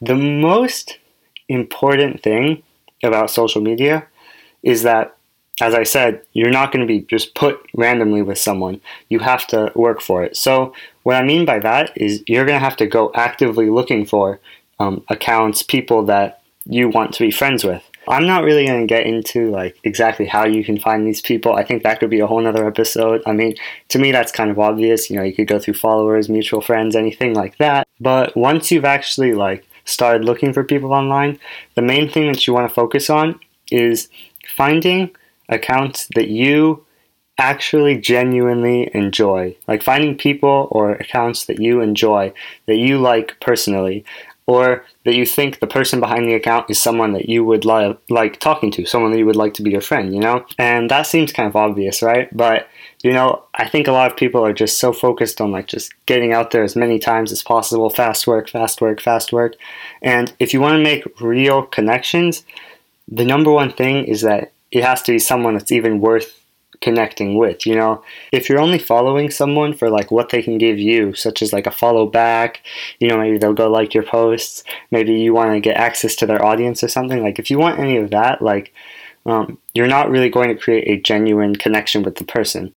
The most important thing about social media is that, as I said, you're not going to be just put randomly with someone. You have to work for it. So, what I mean by that is you're going to have to go actively looking for um, accounts, people that you want to be friends with. I'm not really going to get into like exactly how you can find these people. I think that could be a whole nother episode. I mean, to me, that's kind of obvious. You know, you could go through followers, mutual friends, anything like that. But once you've actually like started looking for people online, the main thing that you want to focus on is finding accounts that you actually genuinely enjoy. Like finding people or accounts that you enjoy, that you like personally, or that you think the person behind the account is someone that you would li- like talking to, someone that you would like to be your friend, you know? And that seems kind of obvious, right? But, you know, I think a lot of people are just so focused on like just getting out there as many times as possible, fast work, fast work, fast work. And if you want to make real connections, the number one thing is that it has to be someone that's even worth connecting with. You know, if you're only following someone for like what they can give you, such as like a follow back, you know, maybe they'll go like your posts, maybe you want to get access to their audience or something. Like if you want any of that, like um, you're not really going to create a genuine connection with the person.